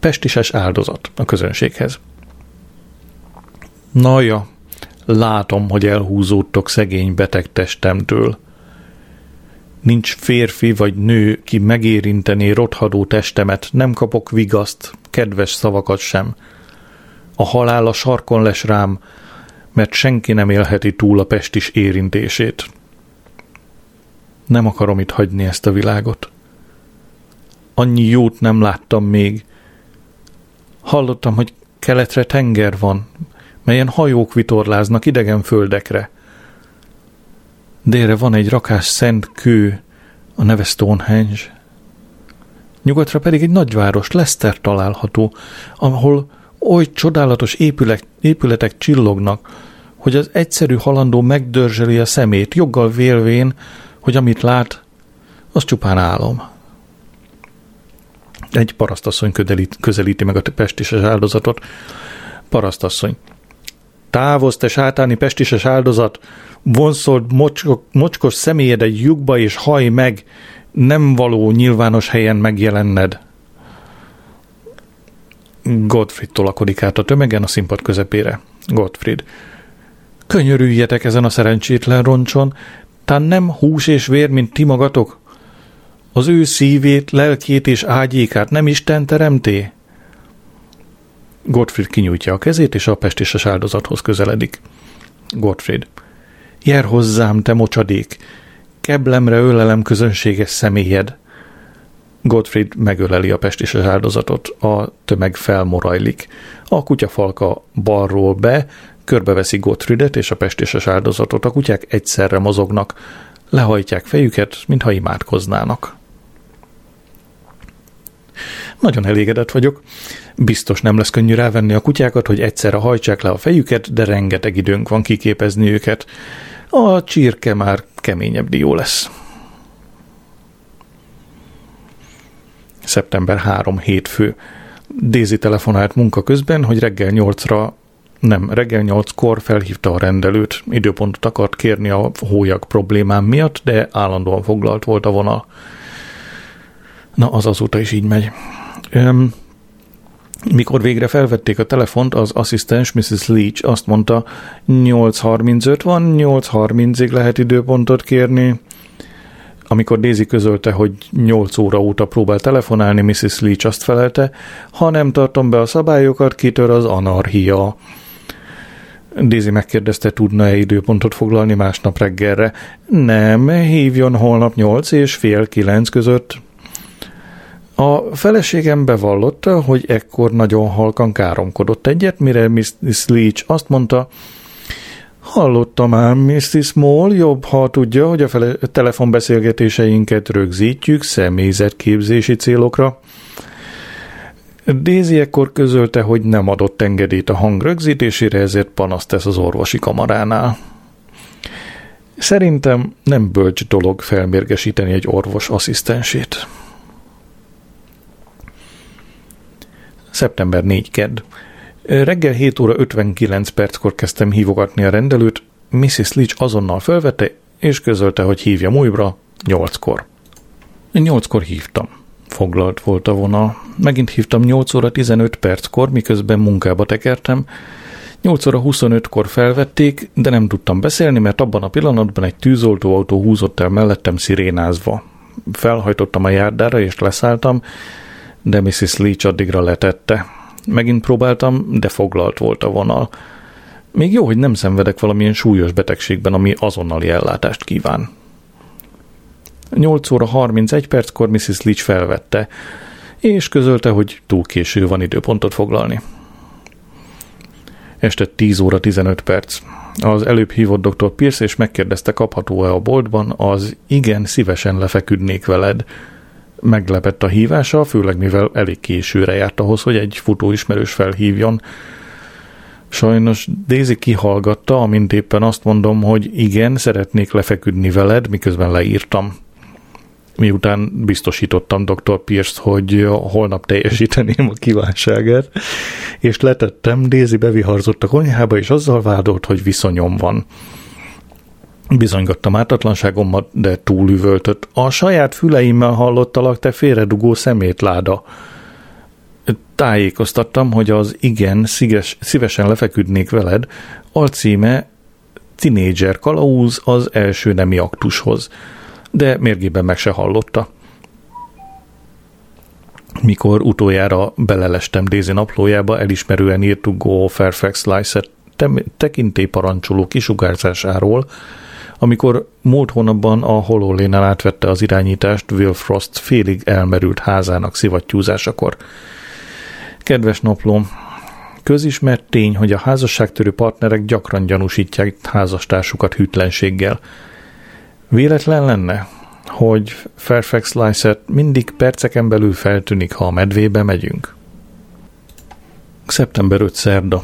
Pestises áldozat a közönséghez. Naja, látom, hogy elhúzódtok szegény beteg testemtől. Nincs férfi vagy nő, ki megérintené rothadó testemet, nem kapok vigaszt, kedves szavakat sem. A halál a sarkon les rám, mert senki nem élheti túl a pestis érintését. Nem akarom itt hagyni ezt a világot. Annyi jót nem láttam még. Hallottam, hogy keletre tenger van, melyen hajók vitorláznak idegen földekre. Délre van egy rakás szent kő, a neve Stonehenge. Nyugatra pedig egy nagyváros, Leszter található, ahol oly csodálatos épület, épületek csillognak, hogy az egyszerű halandó megdörzseli a szemét, joggal vélvén, hogy amit lát, az csupán álom. Egy parasztasszony közelít, közelíti meg a pestises áldozatot. Parasztasszony. Távozz, te sátáni pestises áldozat, vonszold mocskos, mocskos személyed egy lyukba és haj meg, nem való nyilvános helyen megjelenned. Gottfried tolakodik át a tömegen a színpad közepére. Gottfried. Könyörüljetek ezen a szerencsétlen roncson, tán nem hús és vér, mint ti magatok? Az ő szívét, lelkét és ágyékát nem Isten teremté? Gottfried kinyújtja a kezét, és a pestises áldozathoz közeledik. Gottfried. Jer hozzám, te mocsadék! Keblemre ölelem közönséges személyed. Gottfried megöleli a pestises áldozatot, a tömeg felmorajlik. A kutyafalka balról be, körbeveszi Gottfriedet és a pestises áldozatot, a kutyák egyszerre mozognak, lehajtják fejüket, mintha imádkoznának. Nagyon elégedett vagyok. Biztos nem lesz könnyű rávenni a kutyákat, hogy egyszerre hajtsák le a fejüket, de rengeteg időnk van kiképezni őket. A csirke már keményebb dió lesz. Szeptember 3 hétfő. Daisy telefonált munka közben, hogy reggel 8-ra nem, reggel 8-kor felhívta a rendelőt, időpontot akart kérni a hólyag problémám miatt, de állandóan foglalt volt a vonal. Na, az azóta is így megy. Öm, mikor végre felvették a telefont, az asszisztens Mrs. Leach azt mondta, 8.35 van, 8.30-ig lehet időpontot kérni. Amikor Daisy közölte, hogy 8 óra óta próbál telefonálni, Mrs. Leach azt felelte, ha nem tartom be a szabályokat, kitör az anarchia. Daisy megkérdezte, tudna-e időpontot foglalni másnap reggelre. Nem, hívjon holnap 8 és fél 9 között. A feleségem bevallotta, hogy ekkor nagyon halkan káromkodott egyet, mire Mrs. Leach azt mondta, Hallottam ám, Mrs. Small, jobb, ha tudja, hogy a fele- telefonbeszélgetéseinket rögzítjük személyzetképzési célokra. Daisy ekkor közölte, hogy nem adott engedélyt a hang rögzítésére, ezért panaszt tesz az orvosi kamaránál. Szerintem nem bölcs dolog felmérgesíteni egy orvos asszisztensét. Szeptember 4 kedd. Reggel 7 óra 59 perckor kezdtem hívogatni a rendelőt, Mrs. Leach azonnal felvette, és közölte, hogy hívja újra 8-kor. 8-kor hívtam. Foglalt volt a vonal. Megint hívtam 8 óra 15 perckor, miközben munkába tekertem. 8 óra 25-kor felvették, de nem tudtam beszélni, mert abban a pillanatban egy tűzoltóautó húzott el mellettem szirénázva. Felhajtottam a járdára és leszálltam, de Mrs. Leach addigra letette. Megint próbáltam, de foglalt volt a vonal. Még jó, hogy nem szenvedek valamilyen súlyos betegségben, ami azonnali ellátást kíván. 8 óra 31 perckor Mrs. Leach felvette, és közölte, hogy túl késő van időpontot foglalni. Este 10 óra 15 perc. Az előbb hívott dr. Pierce, és megkérdezte, kapható-e a boltban, az igen, szívesen lefeküdnék veled. Meglepett a hívása, főleg mivel elég későre járt ahhoz, hogy egy futóismerős felhívjon. Sajnos Daisy kihallgatta, amint éppen azt mondom, hogy igen, szeretnék lefeküdni veled, miközben leírtam miután biztosítottam dr. Pierce, hogy holnap teljesíteném a kívánságát, és letettem, Daisy beviharzott a konyhába, és azzal vádolt, hogy viszonyom van. Bizonygattam ártatlanságomat, de túlüvöltött. A saját füleimmel hallottalak, te félredugó szemétláda. Tájékoztattam, hogy az igen, szíves, szívesen lefeküdnék veled, alcíme Tinédzser kalauz az első nemi aktushoz de mérgében meg se hallotta. Mikor utoljára belelestem Daisy naplójába, elismerően írtuk Go Fairfax Lyset tekintélyparancsoló kisugárzásáról, amikor múlt hónapban a Hololénál átvette az irányítást Will Frost félig elmerült házának szivattyúzásakor. Kedves naplóm, közismert tény, hogy a házasságtörő partnerek gyakran gyanúsítják házastársukat hűtlenséggel – Véletlen lenne, hogy Fairfax Lyset mindig perceken belül feltűnik, ha a medvébe megyünk? Szeptember 5 szerda.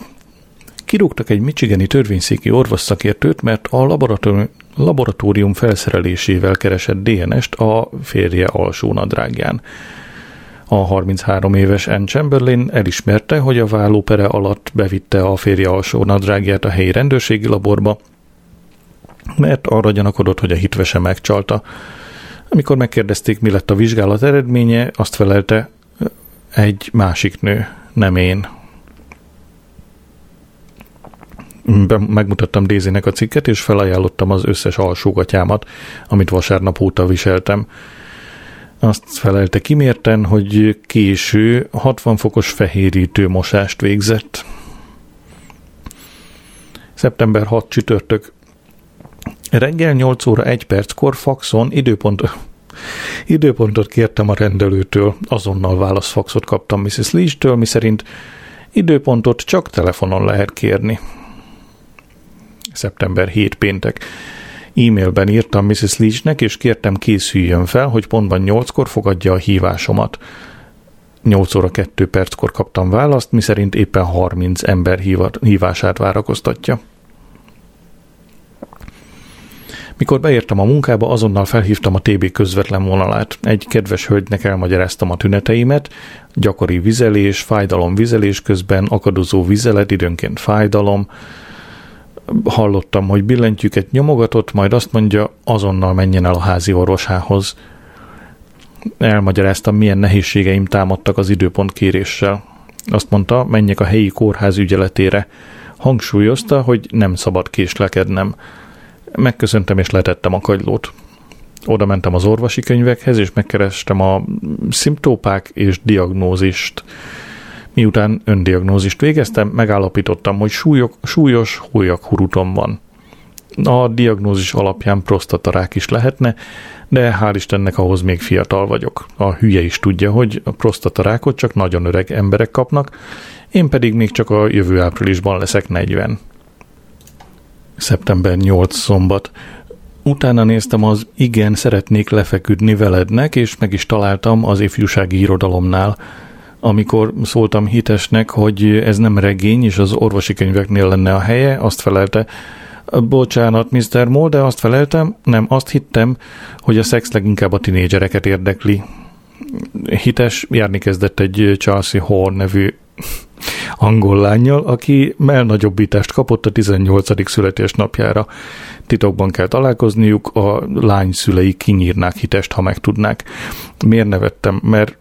Kirúgtak egy michigani törvényszéki orvosszakértőt, mert a laboratórium, laboratórium felszerelésével keresett DNS-t a férje alsó nadrágján. A 33 éves Anne Chamberlain elismerte, hogy a vállópere alatt bevitte a férje alsó nadrágját a helyi rendőrségi laborba, mert arra gyanakodott, hogy a hitvese megcsalta. Amikor megkérdezték, mi lett a vizsgálat eredménye, azt felelte, egy másik nő, nem én. Megmutattam Dézinek a cikket, és felajánlottam az összes alsógatyámat, amit vasárnap óta viseltem. Azt felelte kimérten, hogy késő 60 fokos fehérítő mosást végzett. Szeptember 6 csütörtök Reggel 8 óra 1 perckor faxon időpont, időpontot kértem a rendelőtől, azonnal válaszfaxot kaptam Mrs. Leach-től, miszerint időpontot csak telefonon lehet kérni. Szeptember 7 péntek. E-mailben írtam Mrs. Leachnek, és kértem készüljön fel, hogy pontban 8-kor fogadja a hívásomat. 8 óra 2 perckor kaptam választ, miszerint éppen 30 ember hívását várakoztatja. Mikor beértem a munkába, azonnal felhívtam a TB közvetlen vonalát. Egy kedves hölgynek elmagyaráztam a tüneteimet, gyakori vizelés, fájdalom vizelés közben, akadozó vizelet, időnként fájdalom. Hallottam, hogy billentyűket nyomogatott, majd azt mondja, azonnal menjen el a házi orvosához. Elmagyaráztam, milyen nehézségeim támadtak az időpont kéréssel. Azt mondta, menjek a helyi kórház ügyeletére. Hangsúlyozta, hogy nem szabad késlekednem megköszöntem és letettem a kagylót. Oda mentem az orvosi könyvekhez, és megkerestem a szimptópák és diagnózist. Miután öndiagnózist végeztem, megállapítottam, hogy súlyok, súlyos hurutom van. A diagnózis alapján prostatarák is lehetne, de hál' Istennek ahhoz még fiatal vagyok. A hülye is tudja, hogy a prostatarákot csak nagyon öreg emberek kapnak, én pedig még csak a jövő áprilisban leszek 40 szeptember 8 szombat. Utána néztem az Igen, szeretnék lefeküdni velednek, és meg is találtam az ifjúsági irodalomnál. Amikor szóltam hitesnek, hogy ez nem regény, és az orvosi könyveknél lenne a helye, azt felelte, Bocsánat, Mr. Moore, de azt feleltem, nem, azt hittem, hogy a szex leginkább a tinédzsereket érdekli. Hites járni kezdett egy Chelsea Horn nevű angol lányjal, aki melnagyobbítást kapott a 18. születésnapjára. Titokban kell találkozniuk, a lány szülei kinyírnák hitest, ha megtudnák. Miért nevettem? Mert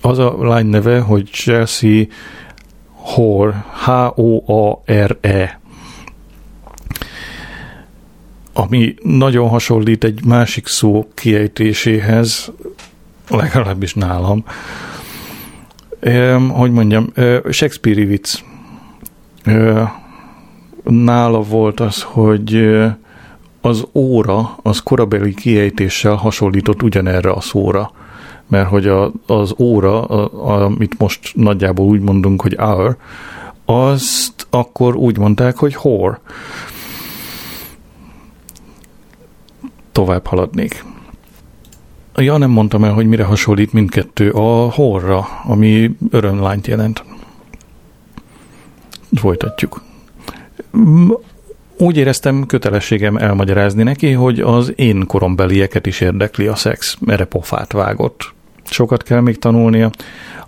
az a lány neve, hogy Chelsea Hor, H-O-A-R-E, ami nagyon hasonlít egy másik szó kiejtéséhez, legalábbis nálam, hogy mondjam, Shakespeare-i vicc. Nála volt az, hogy az óra, az korabeli kiejtéssel hasonlított ugyanerre a szóra. Mert hogy a, az óra, a, amit most nagyjából úgy mondunk, hogy hour, azt akkor úgy mondták, hogy hor. Tovább haladnék. Ja, nem mondtam el, hogy mire hasonlít mindkettő. A horra, ami örömlányt jelent. Folytatjuk. Úgy éreztem kötelességem elmagyarázni neki, hogy az én korombelieket is érdekli a szex, erre pofát vágott. Sokat kell még tanulnia.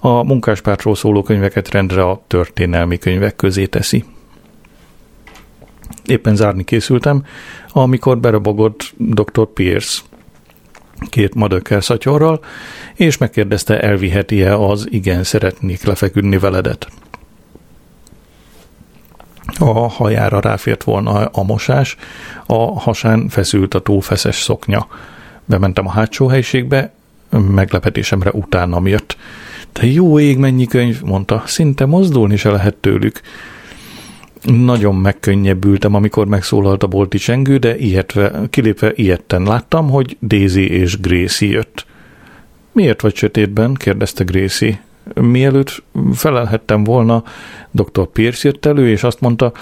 A munkáspártról szóló könyveket rendre a történelmi könyvek közé teszi. Éppen zárni készültem, amikor berobogott dr. Pierce, két madökkel szatyorral, és megkérdezte, elviheti-e az igen szeretnék lefeküdni veledet. A hajára ráfért volna a mosás, a hasán feszült a túlfeszes szoknya. Bementem a hátsó helyiségbe, meglepetésemre utána jött. Te jó ég, mennyi könyv, mondta, szinte mozdulni se lehet tőlük. Nagyon megkönnyebbültem, amikor megszólalt a bolti csengő, de ilyetve, kilépve ilyetten láttam, hogy Daisy és Gracie jött. Miért vagy sötétben? kérdezte Gracie. Mielőtt felelhettem volna, dr. Pierce jött elő, és azt mondta,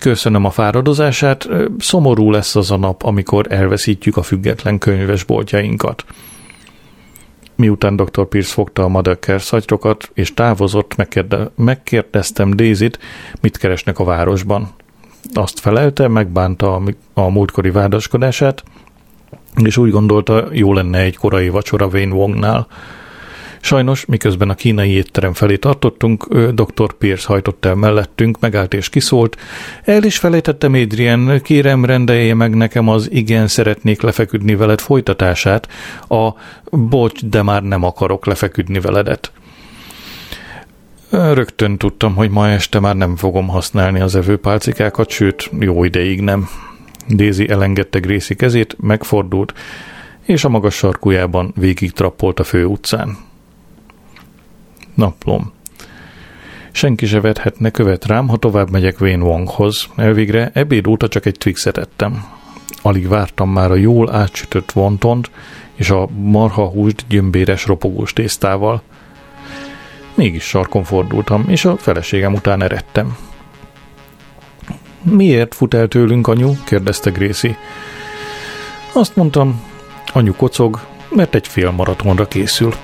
köszönöm a fáradozását, szomorú lesz az a nap, amikor elveszítjük a független könyvesboltjainkat. Miután dr. Pierce fogta a Madaker szatyrokat és távozott, megkérde, megkérdeztem Daisy-t, mit keresnek a városban. Azt felelte, megbánta a, a múltkori vádaskodását, és úgy gondolta, jó lenne egy korai vacsora Wayne Wongnál. Sajnos, miközben a kínai étterem felé tartottunk, dr. Pierce hajtott el mellettünk, megállt és kiszólt. El is felejtettem, Adrian, kérem rendelje meg nekem az igen szeretnék lefeküdni veled folytatását, a bocs, de már nem akarok lefeküdni veledet. Rögtön tudtam, hogy ma este már nem fogom használni az evőpálcikákat, sőt, jó ideig nem. Daisy elengedte Gracie kezét, megfordult, és a magas sarkujában végig trappolt a fő utcán naplom. Senki se vethetne követ rám, ha tovább megyek Wayne Wonghoz. Elvégre ebéd óta csak egy Twixet ettem. Alig vártam már a jól átsütött vontont és a marha húst gyömbéres ropogós tésztával. Mégis sarkon fordultam, és a feleségem után eredtem. Miért fut el tőlünk, anyu? kérdezte Gracie. Azt mondtam, anyu kocog, mert egy fél maratonra készül.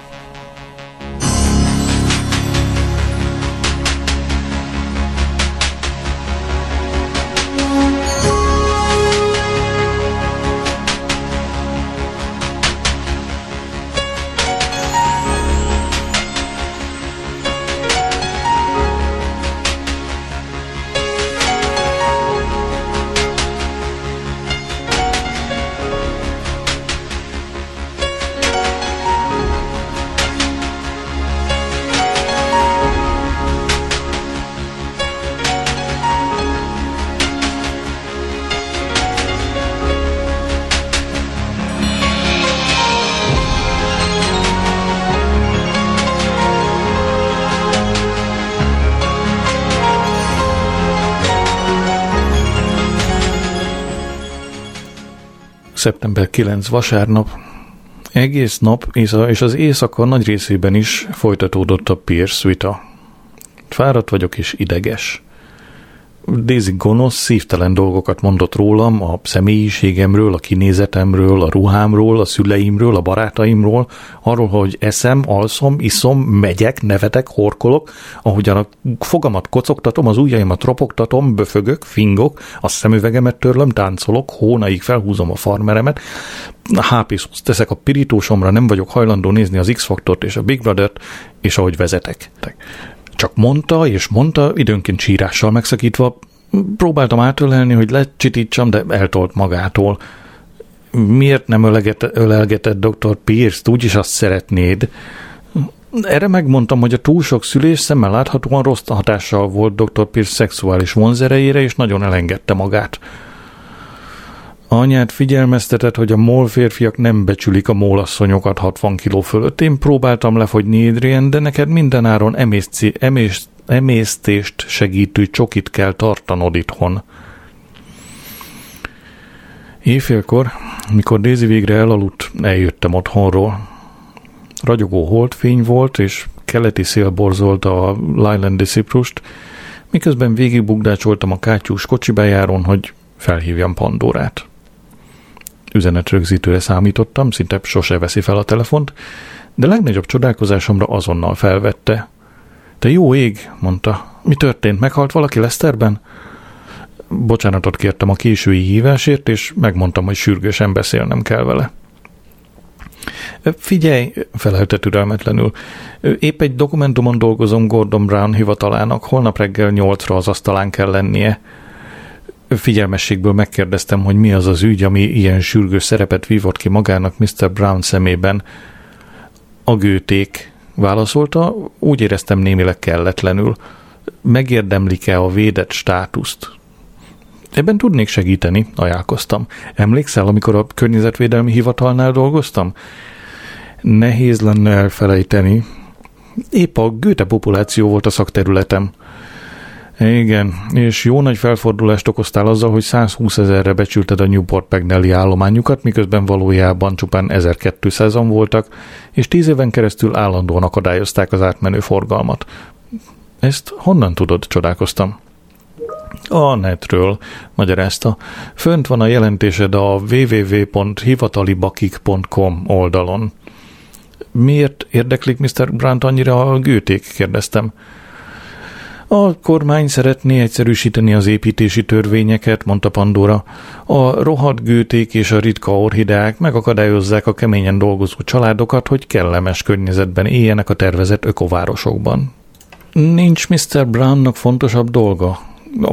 Szeptember 9 vasárnap. Egész nap és az éjszaka nagy részében is folytatódott a Pierce vita. Fáradt vagyok és ideges. Daisy gonosz, szívtelen dolgokat mondott rólam, a személyiségemről, a kinézetemről, a ruhámról, a szüleimről, a barátaimról, arról, hogy eszem, alszom, iszom, megyek, nevetek, horkolok, ahogyan a fogamat kocogtatom, az ujjaimat ropogtatom, böfögök, fingok, a szemüvegemet törlöm, táncolok, hónaig felhúzom a farmeremet, hp teszek a pirítósomra, nem vagyok hajlandó nézni az X-faktort és a Big Brother-t, és ahogy vezetek. Csak mondta és mondta, időnként sírással megszakítva, próbáltam átölelni, hogy lecsitítsam, de eltolt magától. Miért nem öleget, ölelgetett dr. Pierce-t, úgyis azt szeretnéd? Erre megmondtam, hogy a túl sok szülés szemmel láthatóan rossz hatással volt dr. Pierce szexuális vonzerejére, és nagyon elengedte magát. Anyát figyelmeztetett, hogy a mol férfiak nem becsülik a mólasszonyokat 60 kiló fölött. Én próbáltam lefogyni Adrian, de neked mindenáron emészci, emészt, emésztést segítő csokit kell tartanod itthon. Éjfélkor, mikor Daisy végre elaludt, eljöttem otthonról. Ragyogó holdfény volt, és keleti szél borzolta a Lylandi Ciprust, miközben végigbugdácsoltam a kátyús kocsibejáron, hogy felhívjam Pandorát üzenetrögzítőre számítottam, szinte sose veszi fel a telefont, de legnagyobb csodálkozásomra azonnal felvette. Te jó ég, mondta. Mi történt? Meghalt valaki Leszterben? Bocsánatot kértem a késői hívásért, és megmondtam, hogy sürgősen beszélnem kell vele. Figyelj, felelte türelmetlenül. Épp egy dokumentumon dolgozom Gordon Brown hivatalának, holnap reggel nyolcra az asztalán kell lennie figyelmességből megkérdeztem, hogy mi az az ügy, ami ilyen sürgős szerepet vívott ki magának Mr. Brown szemében. A gőték válaszolta, úgy éreztem némileg kelletlenül. Megérdemlik-e a védett státuszt? Ebben tudnék segíteni, ajánlkoztam. Emlékszel, amikor a környezetvédelmi hivatalnál dolgoztam? Nehéz lenne elfelejteni. Épp a gőte populáció volt a szakterületem. Igen, és jó nagy felfordulást okoztál azzal, hogy 120 ezerre becsülted a Newport Pagnelli állományukat, miközben valójában csupán 1200-an voltak, és tíz éven keresztül állandóan akadályozták az átmenő forgalmat. Ezt honnan tudod, csodálkoztam. A netről, magyarázta. Fönt van a jelentésed a www.hivatalibakik.com oldalon. Miért érdeklik Mr. Brandt annyira a gőték? kérdeztem. A kormány szeretné egyszerűsíteni az építési törvényeket, mondta Pandora. A rohadt gőték és a ritka orhideák megakadályozzák a keményen dolgozó családokat, hogy kellemes környezetben éljenek a tervezett ökovárosokban. Nincs Mr. Brownnak fontosabb dolga?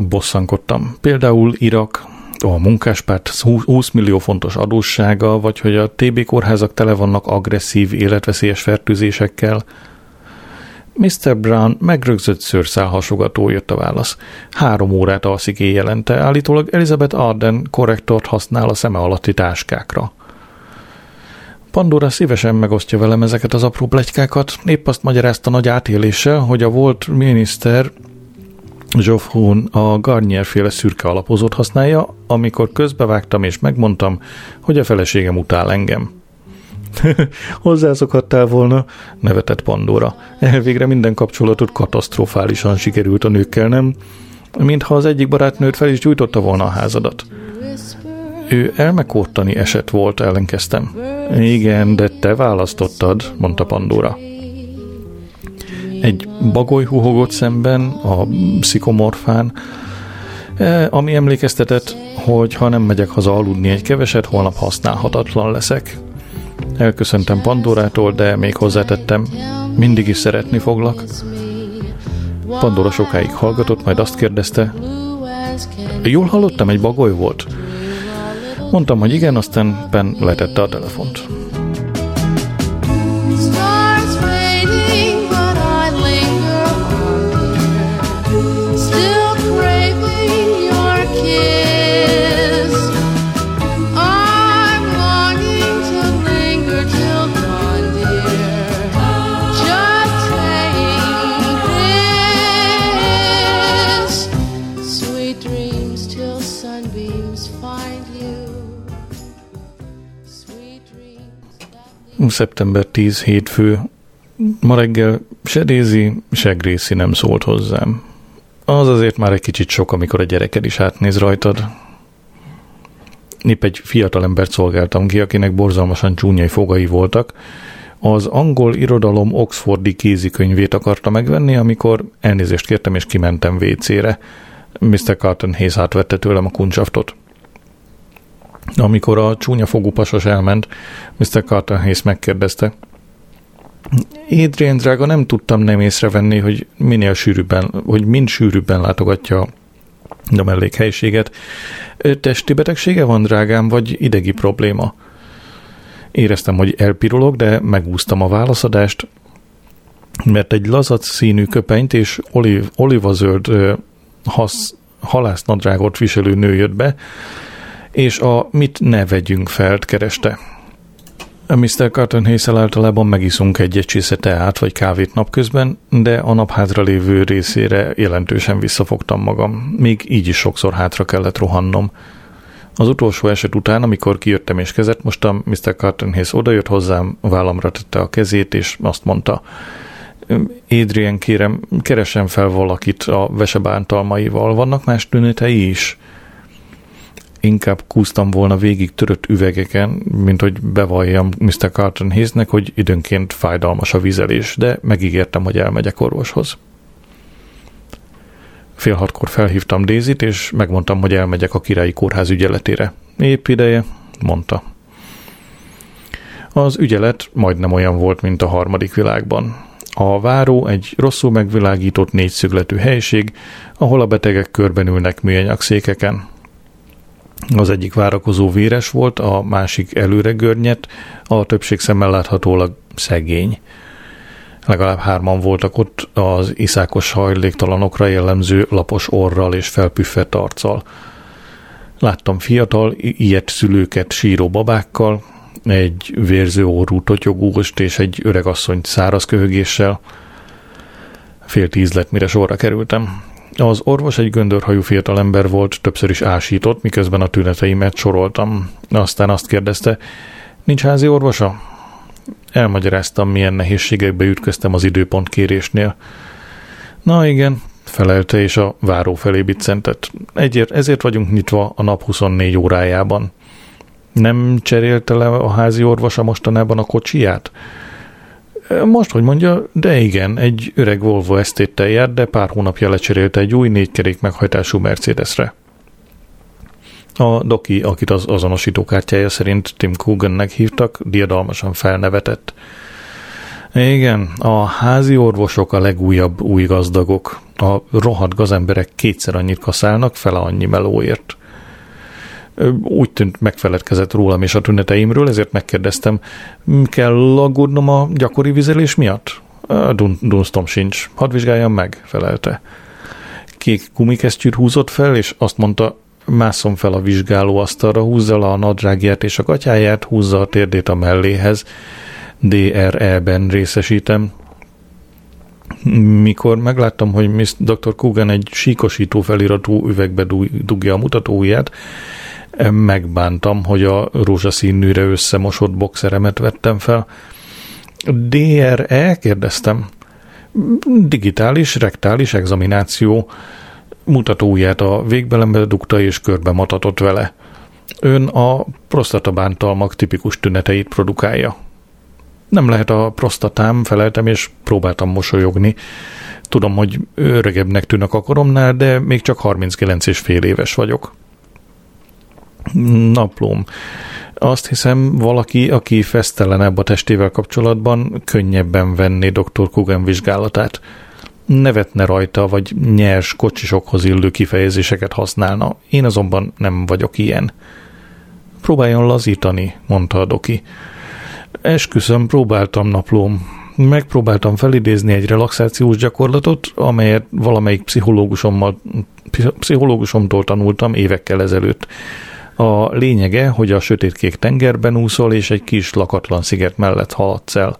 Bosszankodtam. Például Irak, a munkáspárt 20 millió fontos adóssága, vagy hogy a TB kórházak tele vannak agresszív, életveszélyes fertőzésekkel – Mr. Brown megrögzött szőrszál jött a válasz. Három órát alszik éjjelente, állítólag Elizabeth Arden korrektort használ a szeme alatti táskákra. Pandora szívesen megosztja velem ezeket az apró plegykákat, épp azt magyarázta nagy átéléssel, hogy a volt miniszter Geoff Hoon a Garnier féle szürke alapozót használja, amikor közbevágtam és megmondtam, hogy a feleségem utál engem. Hozzászokhattál volna, nevetett Pandora. Elvégre minden kapcsolatot katasztrofálisan sikerült a nőkkel, nem? Mintha az egyik barátnőt fel is gyújtotta volna a házadat. Ő elmekódtani eset volt, ellenkeztem. Igen, de te választottad, mondta Pandora. Egy bagoly huhogott szemben, a szikomorfán, e, ami emlékeztetett, hogy ha nem megyek haza aludni egy keveset, holnap használhatatlan leszek. Elköszöntem Pandorától, de még hozzátettem, mindig is szeretni foglak. Pandora sokáig hallgatott, majd azt kérdezte, jól hallottam, egy bagoly volt? Mondtam, hogy igen, aztán Ben letette a telefont. Szeptember 10 hétfő. Ma reggel se Dézi, se Gréci nem szólt hozzám. Az azért már egy kicsit sok, amikor a gyereked is átnéz rajtad. Épp egy fiatal embert szolgáltam ki, akinek borzalmasan csúnyai fogai voltak. Az angol irodalom Oxfordi kézikönyvét akarta megvenni, amikor elnézést kértem és kimentem WC-re. Mr. Carton Hayes átvette tőlem a kuncsaftot. Amikor a csúnya fogú pasos elment, Mr. Carton Hayes megkérdezte, Adrian drága, nem tudtam nem észrevenni, hogy minél sűrűbben, hogy mind sűrűbben látogatja a mellékhelyiséget. Testi betegsége van, drágám, vagy idegi probléma? Éreztem, hogy elpirulok, de megúztam a válaszadást, mert egy lazac színű köpenyt és oliv, olivazöld hasz, halásznadrágot viselő nő jött be, és a mit ne vegyünk felt kereste. Mr. Carton Hazel általában megiszunk egy-egy csésze teát vagy kávét napközben, de a nap hátra lévő részére jelentősen visszafogtam magam. Még így is sokszor hátra kellett rohannom. Az utolsó eset után, amikor kijöttem és kezet mostam, Mr. Carton Hayes odajött hozzám, vállamra tette a kezét, és azt mondta, Adrian, kérem, keresem fel valakit a vesebántalmaival. Vannak más tünetei is? Inkább kúztam volna végig törött üvegeken, mint hogy bevalljam Mr. Carton Hayesnek, hogy időnként fájdalmas a vizelés, de megígértem, hogy elmegyek orvoshoz. Fél hatkor felhívtam Dézit, és megmondtam, hogy elmegyek a királyi kórház ügyeletére. Épp ideje, mondta. Az ügyelet majdnem olyan volt, mint a harmadik világban. A váró egy rosszul megvilágított négyszögletű helység, ahol a betegek körben ülnek műanyag székeken. Az egyik várakozó véres volt, a másik előre görnyet, a többség szemmel láthatólag szegény. Legalább hárman voltak ott az iszákos hajléktalanokra jellemző lapos orral és felpüffett arccal. Láttam fiatal, ilyet szülőket síró babákkal, egy vérző orrú totyogóst és egy öregasszonyt száraz köhögéssel. Fél tíz lett, mire sorra kerültem. Az orvos egy göndörhajú fiatalember volt, többször is ásított, miközben a tüneteimet soroltam. Aztán azt kérdezte, nincs házi orvosa? Elmagyaráztam, milyen nehézségekbe ütköztem az időpont kérésnél. Na igen, felelte, és a váró felé biccentett. Egyért, ezért vagyunk nyitva a nap 24 órájában. Nem cserélte le a házi orvosa mostanában a kocsiját? Most, hogy mondja, de igen, egy öreg Volvo esztéttel jár, de pár hónapja lecserélte egy új négykerék meghajtású Mercedesre. A doki, akit az azonosítókártyája szerint Tim Coogannek hívtak, diadalmasan felnevetett. Igen, a házi orvosok a legújabb új gazdagok. A rohadt gazemberek kétszer annyit kaszálnak, fele annyi melóért úgy tűnt megfeledkezett rólam és a tüneteimről, ezért megkérdeztem, kell aggódnom a gyakori vizelés miatt? Dun- Dunstom sincs. Hadd vizsgáljam meg, felelte. Kék gumikesztyűt húzott fel, és azt mondta, mászom fel a vizsgálóasztalra, húzza le a nadrágját és a gatyáját, húzza a térdét a melléhez. DRE-ben részesítem. Mikor megláttam, hogy Miss Dr. Kugan egy síkosító feliratú üvegbe dugja a mutatóját, megbántam, hogy a rózsaszínűre összemosott boxeremet vettem fel. DRE? kérdeztem. Digitális, rektális examináció mutatóját a végbelembe dugta és körbe matatott vele. Ön a prostatabántalmak tipikus tüneteit produkálja. Nem lehet a prostatám, feleltem, és próbáltam mosolyogni. Tudom, hogy öregebbnek tűnök a koromnál, de még csak 39 és fél éves vagyok naplóm. Azt hiszem, valaki, aki fesztelenebb a testével kapcsolatban, könnyebben venné dr. Kugan vizsgálatát. Nevetne rajta, vagy nyers kocsisokhoz illő kifejezéseket használna. Én azonban nem vagyok ilyen. Próbáljon lazítani, mondta a doki. Esküszöm, próbáltam naplóm. Megpróbáltam felidézni egy relaxációs gyakorlatot, amelyet valamelyik pszichológusommal, pszichológusomtól tanultam évekkel ezelőtt. A lényege, hogy a sötétkék tengerben úszol, és egy kis lakatlan sziget mellett haladsz el.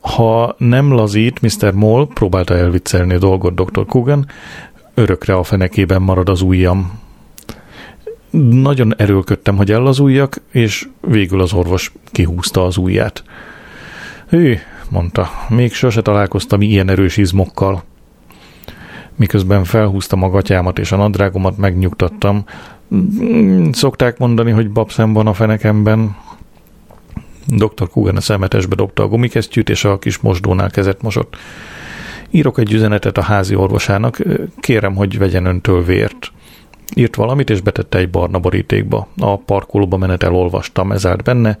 Ha nem lazít, Mr. Moll próbálta elviccelni a dolgot Dr. Kugan, örökre a fenekében marad az ujjam. nagyon erőlködtem, hogy ellazuljak, és végül az orvos kihúzta az ujját. Ő, mondta, még sose találkoztam ilyen erős izmokkal. Miközben felhúztam a és a nadrágomat, megnyugtattam. Szokták mondani, hogy babszem van a fenekemben. Dr. Kugan a szemetesbe dobta a gumikesztyűt, és a kis mosdónál kezet mosott. Írok egy üzenetet a házi orvosának, kérem, hogy vegyen öntől vért. Írt valamit, és betette egy barna borítékba. A parkolóba menet elolvastam, ez állt benne.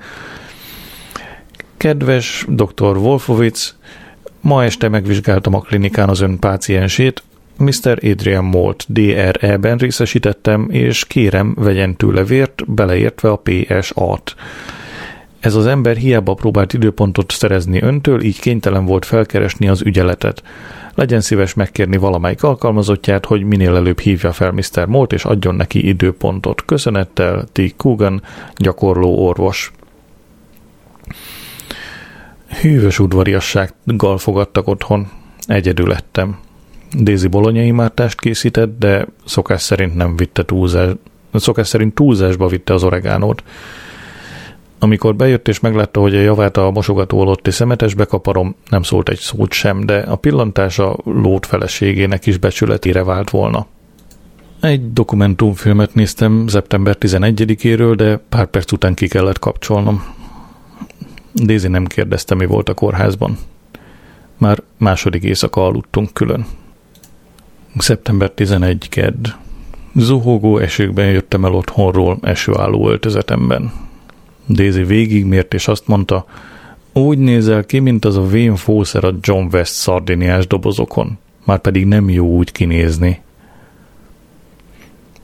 Kedves dr. Wolfowitz, ma este megvizsgáltam a klinikán az ön páciensét, Mr. Adrian Molt DRE-ben részesítettem, és kérem, vegyen tőle vért, beleértve a PSA-t. Ez az ember hiába próbált időpontot szerezni öntől, így kénytelen volt felkeresni az ügyeletet. Legyen szíves megkérni valamelyik alkalmazottját, hogy minél előbb hívja fel Mr. Molt, és adjon neki időpontot. Köszönettel, T. Coogan, gyakorló orvos. Hűvös udvariassággal fogadtak otthon. Egyedül lettem. Dézi bolonyai mártást készített, de szokás szerint nem vitte túlzás, szokás szerint túlzásba vitte az oregánót. Amikor bejött és meglátta, hogy a javát a mosogató alotti szemetesbe kaparom, nem szólt egy szót sem, de a pillantása lót feleségének is becsületére vált volna. Egy dokumentumfilmet néztem szeptember 11-éről, de pár perc után ki kellett kapcsolnom. Dézi nem kérdezte, mi volt a kórházban. Már második éjszaka aludtunk külön. Szeptember 11 kedd. Zuhogó esőkben jöttem el otthonról esőálló öltözetemben. Daisy végigmért, és azt mondta, úgy nézel ki, mint az a vén fószer a John West szardiniás dobozokon. Már pedig nem jó úgy kinézni.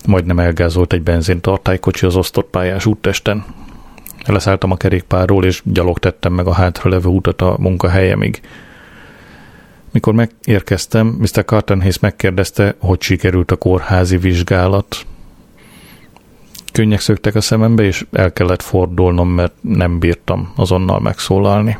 Majdnem elgázolt egy benzintartálykocsi az osztott pályás úttesten. Leszálltam a kerékpárról, és gyalog tettem meg a hátralevő utat a munkahelyemig. Mikor megérkeztem, Mr. Cartenhays megkérdezte, hogy sikerült a kórházi vizsgálat. Könnyek szöktek a szemembe, és el kellett fordulnom, mert nem bírtam azonnal megszólalni.